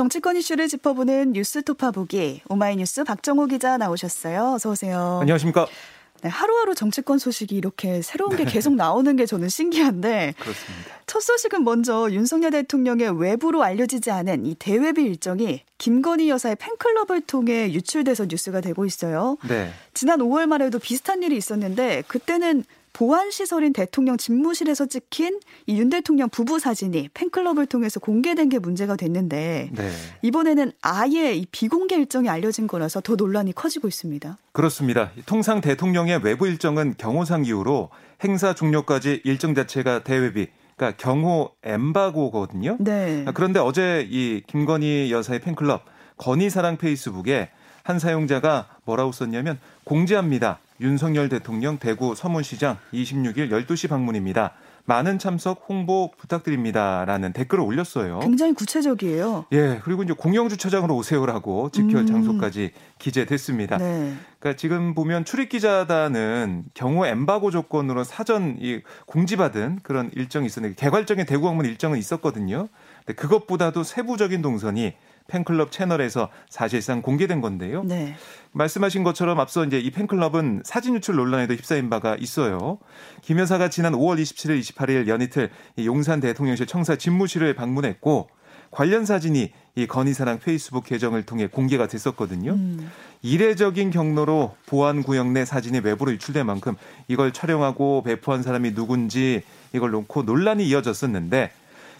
정치권 이슈를 짚어보는 뉴스 토파보기 오마이뉴스 박정호 기자 나오셨어요. 어서 오세요. 안녕하십니까? 네, 하루하루 정치권 소식이 이렇게 새로운 게 계속 나오는 게 저는 신기한데 그렇습니다. 첫 소식은 먼저 윤석열 대통령의 외부로 알려지지 않은 이 대외비 일정이 김건희 여사의 팬클럽을 통해 유출돼서 뉴스가 되고 있어요. 네. 지난 5월 말에도 비슷한 일이 있었는데 그때는 보안 시설인 대통령 집무실에서 찍힌 이 윤 대통령 부부 사진이 팬클럽을 통해서 공개된 게 문제가 됐는데 네. 이번에는 아예 이 비공개 일정이 알려진 거라서 더 논란이 커지고 있습니다. 그렇습니다. 통상 대통령의 외부 일정은 경호상 이유로 행사 종료까지 일정 자체가 대외비 그러니까 경호 엠바고거든요. 네. 그런데 어제 이 김건희 여사의 팬클럽 건희사랑 페이스북에 한 사용자가 뭐라고 썼냐면 공지합니다. 윤석열 대통령 대구 서문시장 26일 12시 방문입니다. 많은 참석 홍보 부탁드립니다라는 댓글을 올렸어요. 굉장히 구체적이에요. 예, 그리고 이제 공영 주차장으로 오세요라고 직결 음. 장소까지 기재됐습니다. 네. 그러니까 지금 보면 출입 기자단은 경호 엠바고 조건으로 사전 이 공지받은 그런 일정이 있었는데 개괄적인 대구 방문 일정은 있었거든요. 근데 그것보다도 세부적인 동선이 팬클럽 채널에서 사실상 공개된 건데요. 네. 말씀하신 것처럼 앞서 이제 이 팬클럽은 사진 유출 논란에도 휩싸인 바가 있어요. 김 여사가 지난 5월 27일, 28일 연이틀 이 용산 대통령실 청사 집무실을 방문했고 관련 사진이 이 건희사랑 페이스북 계정을 통해 공개가 됐었거든요. 음. 이례적인 경로로 보안 구역 내 사진이 외부로 유출된 만큼 이걸 촬영하고 배포한 사람이 누군지 이걸 놓고 논란이 이어졌었는데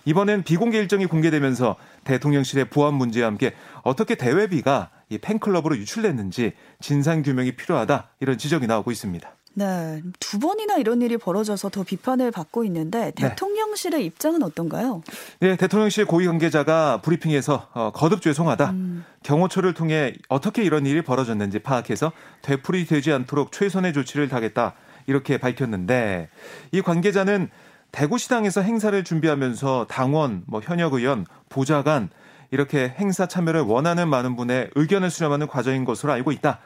이번엔 비공개 일정이 공개되면서 대통령실의 보안 문제와 함께 어떻게 대외비가 이 팬클럽으로 유출됐는지 진상 규명이 필요하다 이런 지적이 나오고 있습니다. 네. 두 번이나 이런 일이 벌어져서 더 비판을 받고 있는데 네. 대통령실의 입장은 어떤가요? 네, 대통령실 고위 관계자가 브리핑에서 어, 거듭 죄송하다. 음. 경호처를 통해 어떻게 이런 일이 벌어졌는지 파악해서 되풀이 되지 않도록 최선의 조치를 다하겠다 이렇게 밝혔는데 이 관계자는 대구시당에서 행사를 준비하면서 당원, 뭐 현역 의원, 보좌관 이렇게 행사 참여를 원하는 많은 분의 의견을 수렴하는 과정인 것으로 알고 있다.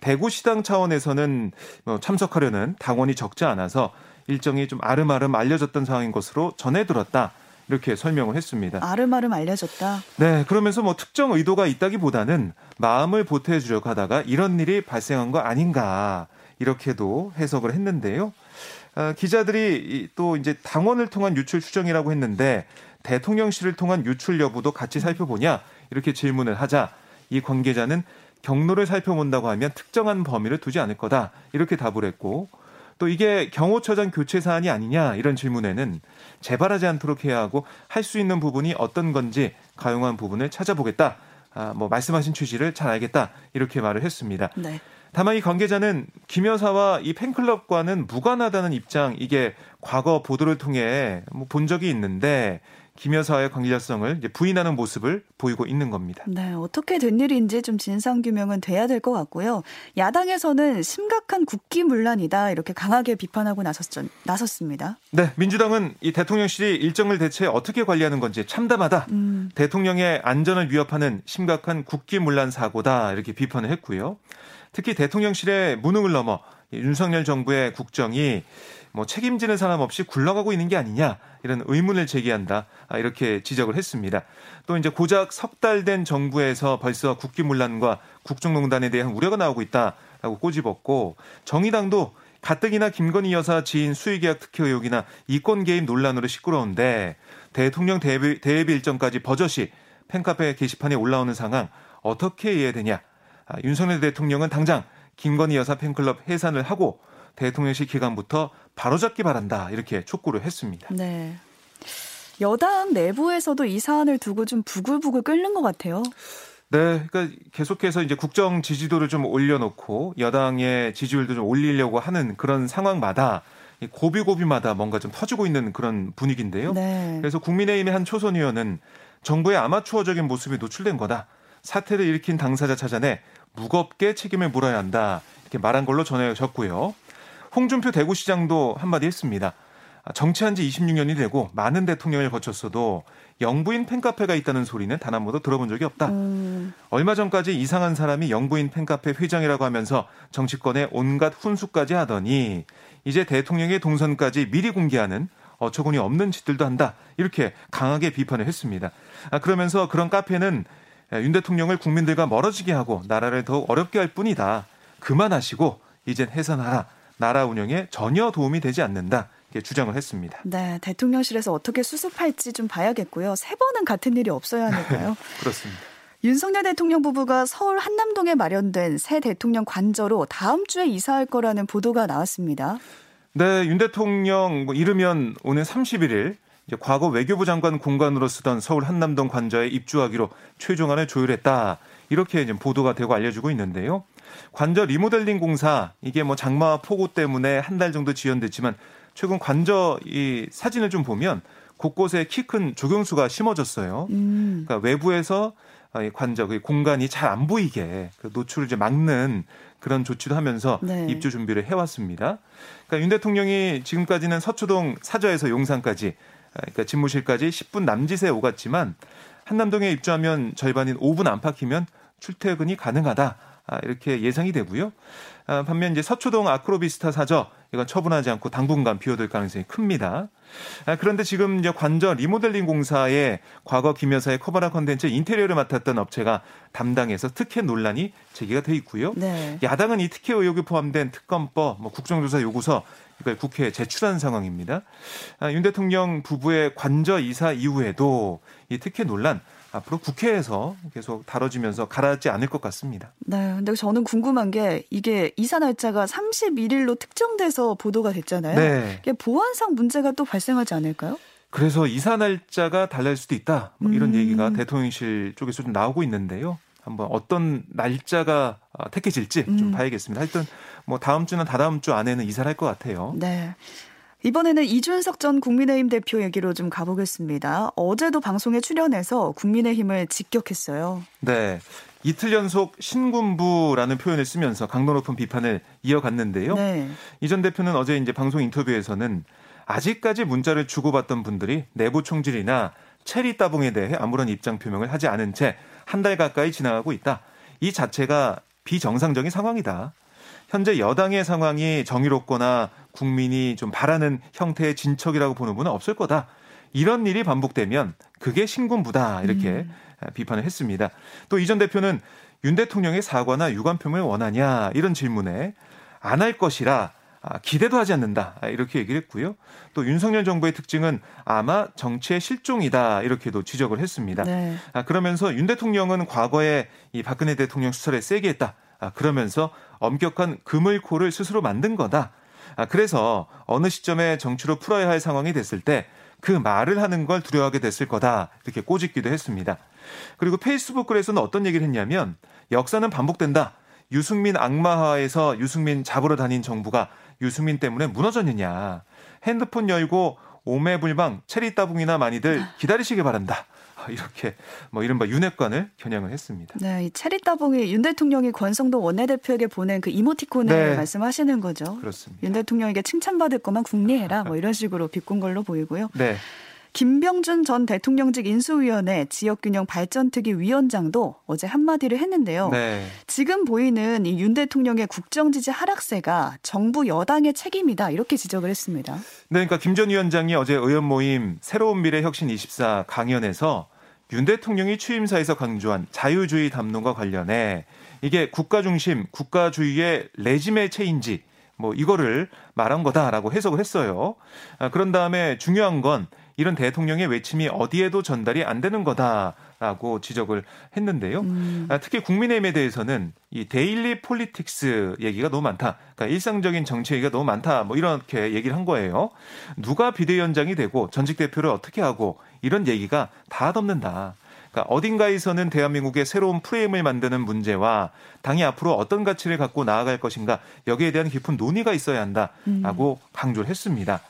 대구시당 차원에서는 뭐 참석하려는 당원이 적지 않아서 일정이 좀 아름아름 알려졌던 상황인 것으로 전해 들었다. 이렇게 설명을 했습니다. 아름아름 알려졌다. 네, 그러면서 뭐 특정 의도가 있다기보다는 마음을 보태주려고 하다가 이런 일이 발생한 거 아닌가 이렇게도 해석을 했는데요. 아, 기자들이 이- 또 이제 당원을 통한 유출 추정이라고 했는데 대통령실을 통한 유출 여부도 같이 살펴보냐 이렇게 질문을 하자 이 관계자는 경로를 살펴본다고 하면 특정한 범위를 두지 않을 거다 이렇게 답을 했고 또 이게 경호처장 교체 사안이 아니냐 이런 질문에는 재발하지 않도록 해야 하고 할 수 있는 부분이 어떤 건지 가용한 부분을 찾아보겠다. 아, 뭐 말씀하신 취지를 잘 알겠다 이렇게 말을 했습니다. 네. 다만 이 관계자는 김 여사와 이 팬클럽과는 무관하다는 입장 이게 과거 보도를 통해 뭐 본 적이 있는데 김 여사와의 관계성을 이제 부인하는 모습을 보이고 있는 겁니다. 네, 어떻게 된 일인지 좀 진상 규명은 돼야 될 것 같고요. 야당에서는 심각한 국기 문란이다 이렇게 강하게 비판하고 나섰, 나섰습니다. 네, 민주당은 이 대통령실이 일정을 대체 어떻게 관리하는 건지 참담하다. 음, 대통령의 안전을 위협하는 심각한 국기 문란 사고다 이렇게 비판을 했고요. 특히 대통령실의 무능을 넘어 윤석열 정부의 국정이 뭐 책임지는 사람 없이 굴러가고 있는 게 아니냐 이런 의문을 제기한다 아, 이렇게 지적을 했습니다. 또 이제 고작 석 달 된 정부에서 벌써 국기문란과 국정농단에 대한 우려가 나오고 있다라고 꼬집었고 정의당도 가뜩이나 김건희 여사 지인 수의계약 특혜 의혹이나 이권 개입 논란으로 시끄러운데 대통령 대비, 대비 일정까지 버젓이 팬카페 게시판에 올라오는 상황 어떻게 이해되냐? 아, 윤석열 대통령은 당장 김건희 여사 팬클럽 해산을 하고 대통령실 기간부터 바로잡기 바란다 이렇게 촉구를 했습니다. 네. 여당 내부에서도 이 사안을 두고 좀 부글부글 끓는 것 같아요. 네, 그러니까 계속해서 이제 국정 지지도를 좀 올려놓고 여당의 지지율도 좀 올리려고 하는 그런 상황마다 이 고비고비마다 뭔가 좀 터지고 있는 그런 분위기인데요. 네. 그래서 국민의힘의 한 초선 의원은 정부의 아마추어적인 모습이 노출된 거다. 사태를 일으킨 당사자 찾아내 무겁게 책임을 물어야 한다. 이렇게 말한 걸로 전해졌고요. 홍준표 대구시장도 한마디 했습니다. 아, 정치한 지 26년이 되고 많은 대통령을 거쳤어도 영부인 팬카페가 있다는 소리는 단 한 번도 들어본 적이 없다. 음, 얼마 전까지 이상한 사람이 영부인 팬카페 회장이라고 하면서 정치권에 온갖 훈수까지 하더니 이제 대통령의 동선까지 미리 공개하는 어처구니 없는 짓들도 한다. 이렇게 강하게 비판을 했습니다. 아, 그러면서 그런 카페는 윤 대통령을 국민들과 멀어지게 하고 나라를 더욱 어렵게 할 뿐이다. 그만하시고 이젠 해산하라. 나라 운영에 전혀 도움이 되지 않는다. 이렇게 주장을 했습니다. 네, 대통령실에서 어떻게 수습할지 좀 봐야겠고요. 세 번은 같은 일이 없어야 하니까요. 그렇습니다. 윤석열 대통령 부부가 서울 한남동에 마련된 새 대통령 관저로 다음 주에 이사할 거라는 보도가 나왔습니다. 네, 윤 대통령 뭐 이르면 오늘 31일 이제 과거 외교부 장관 공간으로 쓰던 서울 한남동 관저에 입주하기로 최종안을 조율했다. 이렇게 이제 보도가 되고 알려지고 있는데요. 관저 리모델링 공사 이게 뭐 장마 폭우 때문에 한 달 정도 지연됐지만 최근 관저 이 사진을 좀 보면 곳곳에 키 큰 조경수가 심어졌어요. 음. 그러니까 외부에서 관저 그 공간이 잘 안 보이게 그 노출을 이제 막는 그런 조치도 하면서 네. 입주 준비를 해왔습니다. 그러니까 윤 대통령이 지금까지는 서초동 사저에서 용산까지 그러니까 집무실까지 10분 남짓에 오갔지만 한남동에 입주하면 절반인 5분 안팎이면 출퇴근이 가능하다. 아, 이렇게 예상이 되고요. 아, 반면 이제 서초동 아크로비스타 사저 이건 처분하지 않고 당분간 비워둘 가능성이 큽니다. 아, 그런데 지금 이제 관저 리모델링 공사에 과거 김 여사의 커버라 컨텐츠 인테리어를 맡았던 업체가 담당해서 특혜 논란이 제기가 돼 있고요. 네. 야당은 이 특혜 의혹이 포함된 특검법, 뭐 국정조사 요구서 이걸 국회에 제출한 상황입니다. 아, 윤 대통령 부부의 관저 이사 이후에도 이 특혜 논란 앞으로 국회에서 계속 다뤄지면서 가라앉지 않을 것 같습니다. 네. 근데 저는 궁금한 게 이게 이사 날짜가 31일로 특정돼서 보도가 됐잖아요. 네. 이게 보안상 문제가 또 발생하지 않을까요? 그래서 이사 날짜가 달라질 수도 있다. 뭐 이런 음. 얘기가 대통령실 쪽에서 좀 나오고 있는데요. 한번 어떤 날짜가 어, 택해질지 좀 음. 봐야겠습니다. 하여튼 뭐 다음 주나 다다음 주 안에는 이사를 할 것 같아요. 네. 이번에는 이준석 전 국민의힘 대표 얘기로 좀 가보겠습니다. 어제도 방송에 출연해서 국민의힘을 직격했어요. 네. 이틀 연속 신군부라는 표현을 쓰면서 강도 높은 비판을 이어갔는데요. 네. 이전 대표는 어제 이제 방송 인터뷰에서는 아직까지 문자를 주고받던 분들이 내부 총질이나 체리 따봉에 대해 아무런 입장 표명을 하지 않은 채 한 달 가까이 지나가고 있다. 이 자체가 비정상적인 상황이다. 현재 여당의 상황이 정의롭거나 국민이 좀 바라는 형태의 진척이라고 보는 분은 없을 거다. 이런 일이 반복되면 그게 신군부다. 이렇게 음. 비판을 했습니다. 또 이 전 대표는 윤 대통령의 사과나 유감 표명을 원하냐 이런 질문에 안 할 것이라 아, 기대도 하지 않는다. 이렇게 얘기를 했고요. 또 윤석열 정부의 특징은 아마 정치의 실종이다. 이렇게도 지적을 했습니다. 네. 아, 그러면서 윤 대통령은 과거에 이 박근혜 대통령 수사를 세게 했다. 아, 그러면서 엄격한 그물코를 스스로 만든 거다. 아, 그래서 어느 시점에 정치로 풀어야 할 상황이 됐을 때 그 말을 하는 걸 두려워하게 됐을 거다. 이렇게 꼬집기도 했습니다. 그리고 페이스북 글에서는 어떤 얘기를 했냐면 역사는 반복된다. 유승민 악마화에서 유승민 잡으러 다닌 정부가 유승민 때문에 무너졌느냐. 핸드폰 열고 오매불망 체리 따봉이나 많이들 기다리시기 바란다. 이렇게 뭐 이른바 윤핵관을 겨냥을 했습니다. 네, 이 체리 따봉이 윤 대통령이 권성도 원내대표에게 보낸 그 이모티콘을 네. 말씀하시는 거죠. 그렇습니다. 윤 대통령에게 칭찬받을 거만 국리해라 뭐 이런 식으로 비꼰 걸로 보이고요. 네. 김병준 전 대통령직 인수위원회 지역균형 발전특위 위원장도 어제 한마디를 했는데요. 네. 지금 보이는 이 윤 대통령의 국정 지지 하락세가 정부 여당의 책임이다 이렇게 지적을 했습니다. 네, 그러니까 김 전 위원장이 어제 의원 모임 새로운 미래 혁신 24 강연에서 윤 대통령이 취임사에서 강조한 자유주의 담론과 관련해 이게 국가 중심, 국가주의의 regime change 뭐 이거를 말한 거다라고 해석을 했어요. 아, 그런 다음에 중요한 건 이런 대통령의 외침이 어디에도 전달이 안 되는 거다라고 지적을 했는데요. 음. 아, 특히 국민의힘에 대해서는 이 daily politics 얘기가 너무 많다. 그러니까 일상적인 정치 얘기가 너무 많다. 뭐 이렇게 얘기를 한 거예요. 누가 비대위원장이 되고 전직 대표를 어떻게 하고 이런 얘기가 다 덮는다. 그러니까 어딘가에서는 대한민국의 새로운 프레임을 만드는 문제와 당이 앞으로 어떤 가치를 갖고 나아갈 것인가 여기에 대한 깊은 논의가 있어야 한다라고 음. 강조를 했습니다.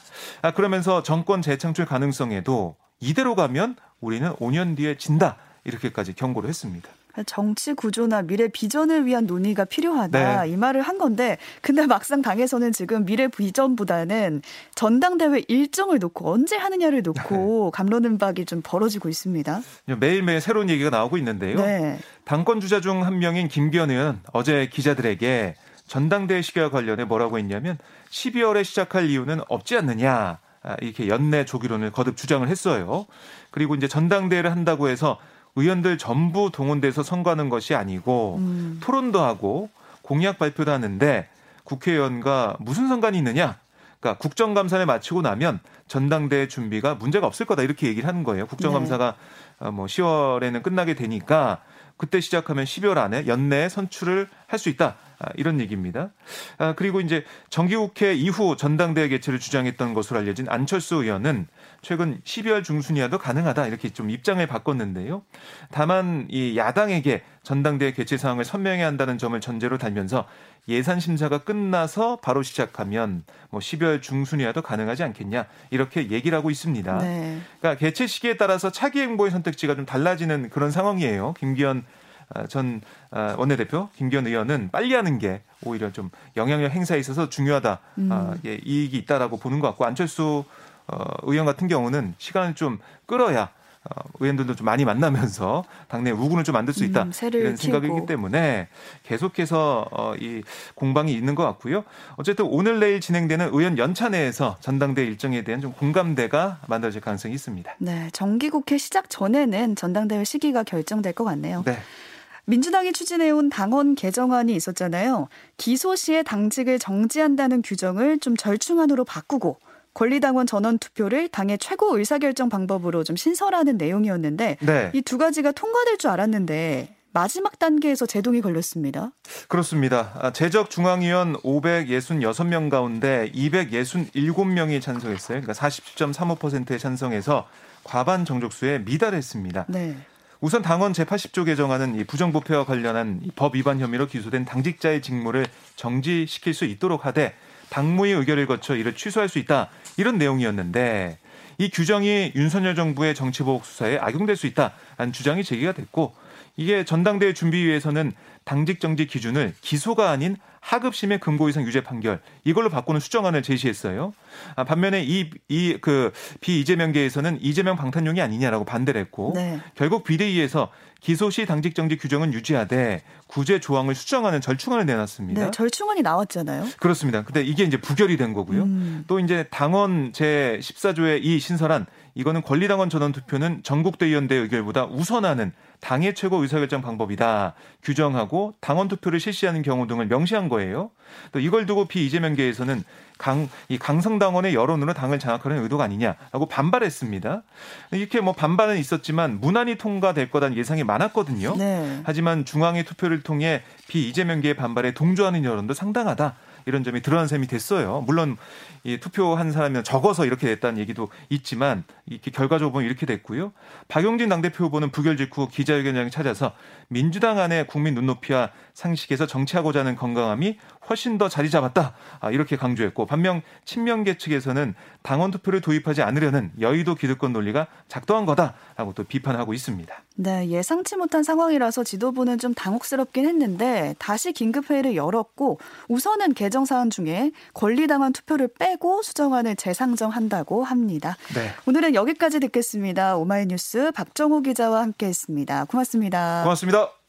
아, 그러면서 정권 재창출 가능성에도 이대로 가면 우리는 5년 뒤에 진다 이렇게까지 경고를 했습니다. 정치 구조나 미래 비전을 위한 논의가 필요하다 네. 이 말을 한 건데 근데 막상 당에서는 지금 미래 비전보다는 전당대회 일정을 놓고 언제 하느냐를 놓고 네. 감론음박이 좀 벌어지고 있습니다. 매일매일 새로운 얘기가 나오고 있는데요. 네. 당권 주자 중 한 명인 김기현 의원 어제 기자들에게 전당대회 시기와 관련해 뭐라고 했냐면 12월에 시작할 이유는 없지 않느냐. 아, 이렇게 연내 조기론을 거듭 주장을 했어요. 그리고 이제 전당대회를 한다고 해서 의원들 전부 동원돼서 선거하는 것이 아니고 음. 토론도 하고 공약 발표도 하는데 국회의원과 무슨 상관이 있느냐? 그러니까 국정감사를 마치고 나면 전당대회 준비가 문제가 없을 거다 이렇게 얘기를 하는 거예요. 국정감사가 네. 뭐 10월에는 끝나게 되니까 그때 시작하면 12월 안에 연내에 선출을 할 수 있다. 아, 이런 얘기입니다. 아, 그리고 이제 정기국회 이후 전당대회 개최를 주장했던 것으로 알려진 안철수 의원은 최근 12월 중순이라도 가능하다 이렇게 좀 입장을 바꿨는데요. 다만 이 야당에게 전당대회 개최 사항을 선명해야 한다는 점을 전제로 달면서 예산 심사가 끝나서 바로 시작하면 뭐 12월 중순이라도 가능하지 않겠냐 이렇게 얘기를 하고 있습니다. 네. 그러니까 개최 시기에 따라서 차기 행보의 선택지가 좀 달라지는 그런 상황이에요. 김기현 아, 전 아, 원내대표 김기현 의원은 빨리 하는 게 오히려 좀 영향력 행사에 있어서 중요하다 음. 아, 예, 이익이 있다라고 보는 것 같고 안철수 어, 의원 같은 경우는 시간을 좀 끌어야 어, 의원들도 좀 많이 만나면서 당내 우군을 좀 만들 수 있다 음, 이런 생각이기 키우고. 때문에 계속해서 어, 이 공방이 있는 것 같고요. 어쨌든 오늘 내일 진행되는 의원 연차 내에서 전당대 일정에 대한 좀 공감대가 만들어질 가능성이 있습니다. 네, 정기국회 시작 전에는 전당대회 시기가 결정될 것 같네요. 네. 민주당이 추진해온 당원 개정안이 있었잖아요. 기소 시에 당직을 정지한다는 규정을 좀 절충안으로 바꾸고 권리당원 전원 투표를 당의 최고 의사결정 방법으로 좀 신설하는 내용이었는데 네. 이두 가지가 통과될 줄 알았는데 마지막 단계에서 제동이 걸렸습니다. 그렇습니다. 아, 재적 중앙위원 566명 가운데 267명이 찬성했어요. 그러니까 40.35%의 찬성에서 과반 정족수에 미달했습니다. 네. 우선 당원 제80조 개정안은 이 부정부패와 관련한 법 위반 혐의로 기소된 당직자의 직무를 정지시킬 수 있도록 하되 당무의 의결을 거쳐 이를 취소할 수 있다. 이런 내용이었는데 이 규정이 윤석열 정부의 정치보복 수사에 악용될 수 있다라는 주장이 제기가 됐고 이게 전당대회 준비위에서는 당직 정지 기준을 기소가 아닌 하급심의 금고 이상 유죄 판결 이걸로 바꾸는 수정안을 제시했어요. 아, 반면에 이 이 그 비이재명계에서는 이재명 방탄용이 아니냐라고 반대를 했고 네. 결국 비대위에서 기소 시 당직 정지 규정은 유지하되 구제 조항을 수정하는 절충안을 내놨습니다. 네, 절충안이 나왔잖아요. 그렇습니다. 근데 이게 이제 부결이 된 거고요. 음. 또 이제 당원 제 14조의 이 신설안 이거는 권리당원 전원 투표는 전국대의원대 의결보다 우선하는 당의 최고 의사결정 방법이다 규정하고 당원 투표를 실시하는 경우 등을 명시한 거예요. 또 이걸 두고 비이재명계에서는 강, 이 강성당원의 여론으로 당을 장악하려는 의도가 아니냐라고 반발했습니다. 이렇게 뭐 반발은 있었지만 무난히 통과될 거다는 예상이 많았거든요. 네. 하지만 중앙의 투표를 통해 비이재명계의 반발에 동조하는 여론도 상당하다. 이런 점이 드러난 셈이 됐어요. 물론 이 투표한 사람이 적어서 이렇게 됐다는 얘기도 있지만 이렇게 결과적으로 보면 이렇게 됐고요. 박용진 당대표 후보는 부결 직후 기자회견장에 찾아서 민주당 안에 국민 눈높이와 상식에서 정치하고자 하는 건강함이 훨씬 더 자리 잡았다. 아, 이렇게 강조했고 반면 친명계 측에서는 당원 투표를 도입하지 않으려는 여의도 기득권 논리가 작동한 거다라고 또 비판하고 있습니다. 네, 예상치 못한 상황이라서 지도부는 좀 당혹스럽긴 했는데 다시 긴급 회의를 열었고 우선은 개정 사안 중에 권리당원 투표를 빼고 수정안을 재상정한다고 합니다. 네. 오늘은 여기까지 듣겠습니다. 오마이뉴스 박정호 기자와 함께했습니다. 고맙습니다. 고맙습니다.